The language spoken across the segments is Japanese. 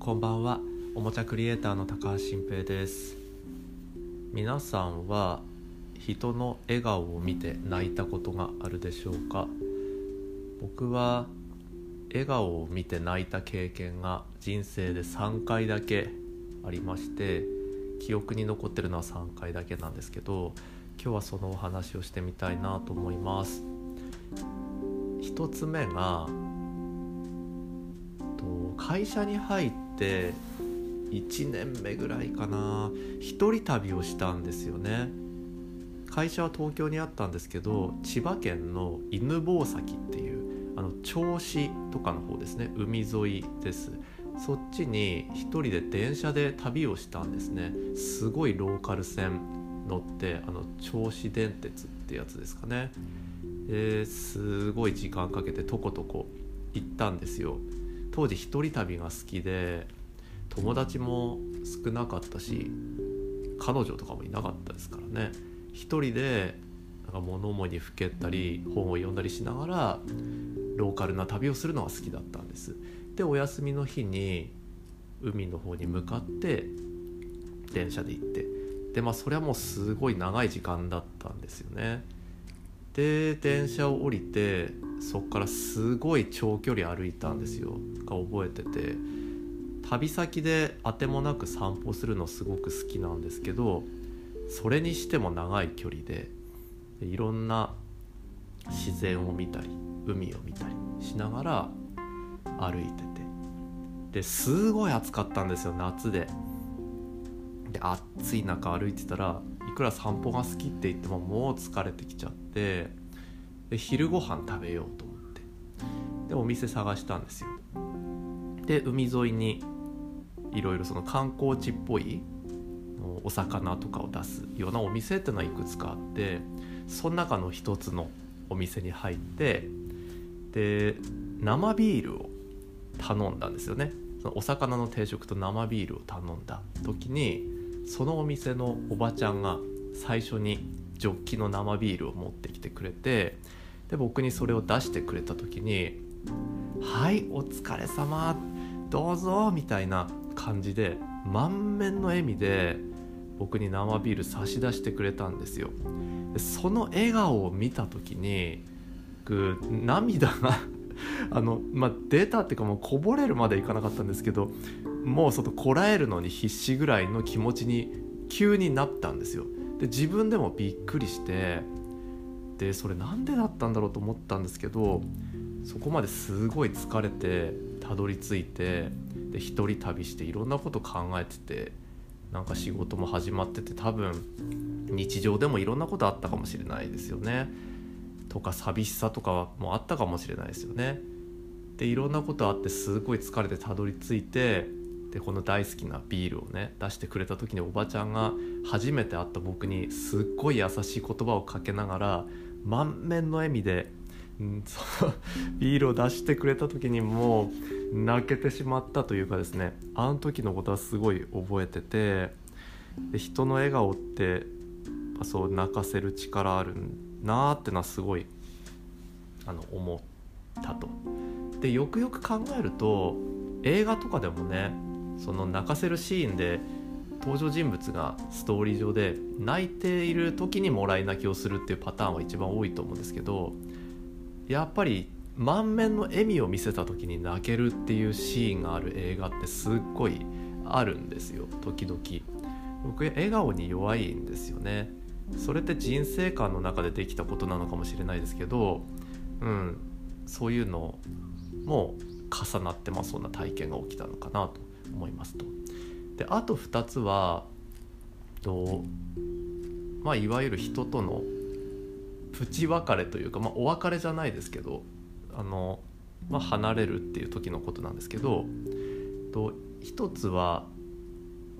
こんばんは。おもちゃクリエイターの高橋新平です。皆さんは人の笑顔を見て泣いたことがあるでしょうか？僕は笑顔を見て泣いた経験が人生で3回だけありまして記憶に残ってるのは3回だけなんですけど今日はそのお話をしてみたいなと思います。一つ目が会社に入って1年目ぐらいかな。一人旅をしたんですよね。会社は東京にあったんですけど千葉県の犬吠埼っていうあの銚子とかの方ですね。海沿いです。そっちに一人で電車で旅をしたんですね。すごいローカル線乗ってあの銚子電鉄ってやつですかね。ですごい時間かけてとことこ行ったんですよ。当時一人旅が好きで友達も少なかったし彼女とかもいなかったですからね。一人でなんか物思いにふけったり本を読んだりしながらローカルな旅をするのが好きだったんです。でお休みの日に海の方に向かって電車で行って。でまあそれはもうすごい長い時間だったんですよね。で電車を降りてそっからすごい長距離歩いたんですよ。が覚えてて。旅先であてもなく散歩するのすごく好きなんですけどそれにしても長い距離でいろんな自然を見たり海を見たりしながら歩いてて。ですごい暑かったんですよ夏で。で暑い中歩いてたらくら散歩が好きって言ってももう疲れてきちゃってで昼ご飯食べようと思って。でお店探したんですよ。で海沿いにいろいろその観光地っぽいお魚とかを出すようなお店っていうのはいくつかあってその中の一つのお店に入ってで生ビールを頼んだんですよね。そのお魚の定食と生ビールを頼んだ時にそのお店のおばちゃんが最初にジョッキの生ビールを持ってきてくれてで僕にそれを出してくれた時に「はいお疲れ様どうぞ」みたいな感じで満面の笑みで僕に生ビール差し出してくれたんですよ。でその笑顔を見た時に涙が あのまあ出たっていうかもうこぼれるまでいかなかったんですけどもうこらえるのに必死ぐらいの気持ちに急になったんですよ。で自分でもびっくりしてでそれなんでだったんだろうと思ったんですけどそこまですごい疲れてたどり着いてで一人旅していろんなこと考えててなんか仕事も始まってて多分日常でもいろんなことあったかもしれないですよね。とか寂しさとかもあったかもしれないですよね。でいろんなことあってすごい疲れてたどり着いてでこの大好きなビールをね出してくれた時におばちゃんが初めて会った僕にすっごい優しい言葉をかけながら満面の笑みで、うん、そのビールを出してくれた時にもう泣けてしまったというかですねあの時のことはすごい覚えててで人の笑顔ってそう泣かせる力あるなーってのはすごいあの思ったと。でよくよく考えると映画とかでもねその泣かせるシーンで登場人物がストーリー上で泣いている時にもらい泣きをするっていうパターンは一番多いと思うんですけどやっぱり満面の笑みを見せた時に泣けるっていうシーンがある映画ってすっごいあるんですよ時々。僕笑顔に弱いんですよね。それって人生観の中でできたことなのかもしれないですけどうんそういうのも重なってまあそんな体験が起きたのかなと。思いますと。であと2つはと、まあ、いわゆる人とのプチ別れというか、まあ、お別れじゃないですけどあの、まあ、離れるっていう時のことなんですけどと一つは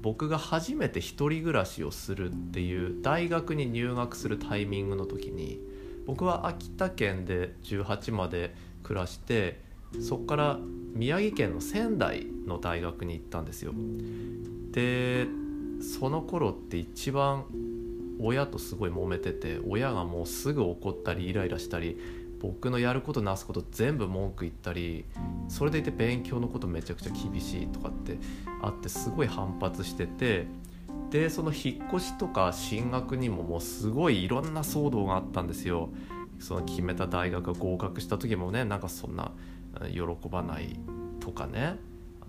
僕が初めて一人暮らしをするっていう大学に入学するタイミングの時に僕は秋田県で18まで暮らしてそこから宮城県の仙台の大学に行ったんですよ。でその頃って一番親とすごい揉めてて親がもうすぐ怒ったりイライラしたり僕のやることなすこと全部文句言ったりそれでいて勉強のことめちゃくちゃ厳しいとかってあってすごい反発しててでその引っ越しとか進学にももうすごいいろんな騒動があったんですよ。その決めた大学が合格した時もねなんかそんな喜ばないとかね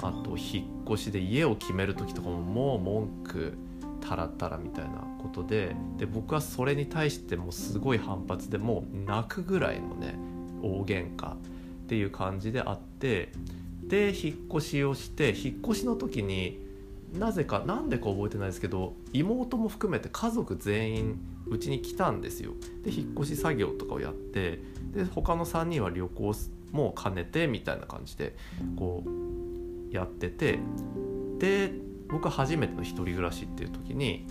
あと引っ越しで家を決める時とかももう文句たらたらみたいなことでで僕はそれに対してもすごい反発でもう泣くぐらいのね大喧嘩っていう感じであってで引っ越しをして引っ越しの時になぜかなんでか覚えてないですけど妹も含めて家族全員うちに来たんですよ。で引っ越し作業とかをやってで他の3人は旅行も兼ねてみたいな感じでこうやっててで僕初めての1人暮らしっていう時に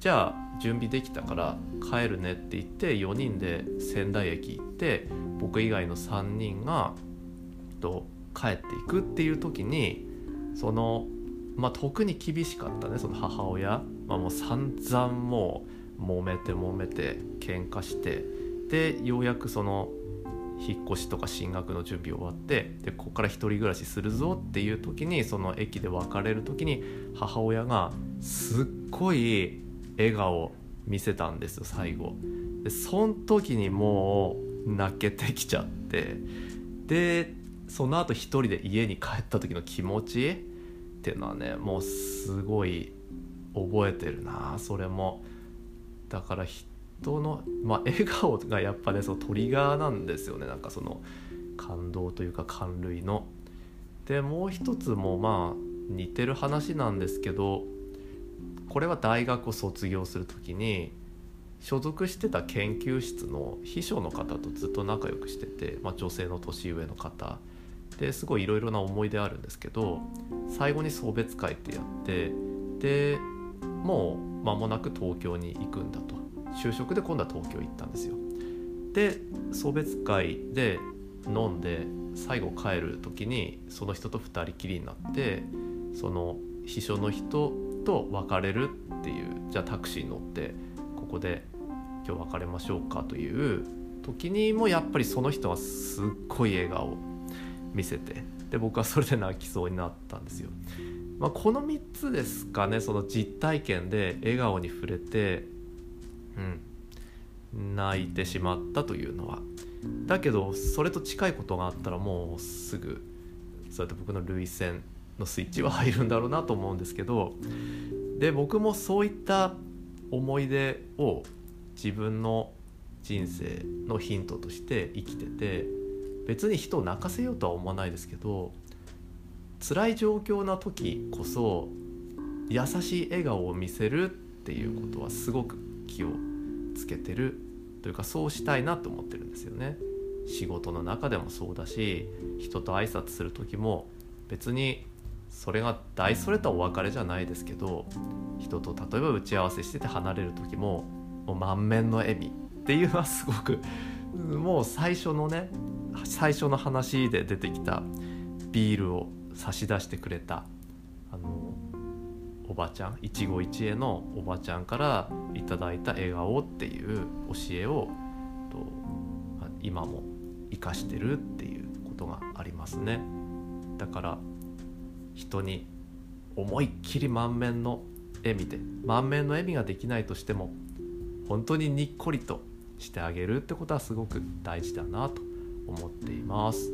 じゃあ準備できたから帰るねって言って4人で仙台駅行って僕以外の3人がと帰っていくっていう時にそのまあ特に厳しかったねその母親、まあ、もう散々もう揉めて揉めて喧嘩してでようやくその引っ越しとか進学の準備終わってでここから1人暮らしするぞっていう時にその駅で別れる時に母親がすっごい笑顔見せたんですよ最後。でそん時にもう泣けてきちゃって。でその後一人で家に帰った時の気持ちっていうのはねもうすごい覚えてるなそれも。だから人の、まあ、笑顔がやっぱねそのトリガーなんですよね。なんかその感動というか感涙の。でもう一つもまあ似てる話なんですけどこれは大学を卒業する時に所属してた研究室の秘書の方とずっと仲良くしてて、まあ、女性の年上の方。ですごいいろいろな思い出あるんですけど最後に送別会ってやってでもう間もなく東京に行くんだと。就職で今度は東京行ったんですよで送別会で飲んで最後帰る時にその人と2人きりになってその秘書の人と別れるっていうじゃあタクシーに乗ってここで今日別れましょうかという時にもやっぱりその人はすっごい笑顔見せてで僕はそれで泣きそうになったんですよ。まあ、この3つですかねその実体験で笑顔に触れてうん。泣いてしまったというのはだけどそれと近いことがあったらもうすぐそうやって僕の涙腺のスイッチは入るんだろうなと思うんですけどで僕もそういった思い出を自分の人生のヒントとして生きてて別に人を泣かせようとは思わないですけど辛い状況な時こそ優しい笑顔を見せるっていうことはすごく気をつけてるというかそうしたいなと思ってるんですよね。仕事の中でもそうだし人と挨拶する時も別にそれが大それたお別れじゃないですけど人と例えば打ち合わせしてて離れる時ももう満面の笑みっていうのはすごくもう最初のね最初の話で出てきたビールを差し出してくれたあのおばちゃん一期一会のおばちゃんからいただいた笑顔っていう教えをと今も生かしてるっていうことがありますねだから人に思いっきり満面の笑みで満面の笑みができないとしても本当ににっこりとしてあげるってことはすごく大事だなと思っています。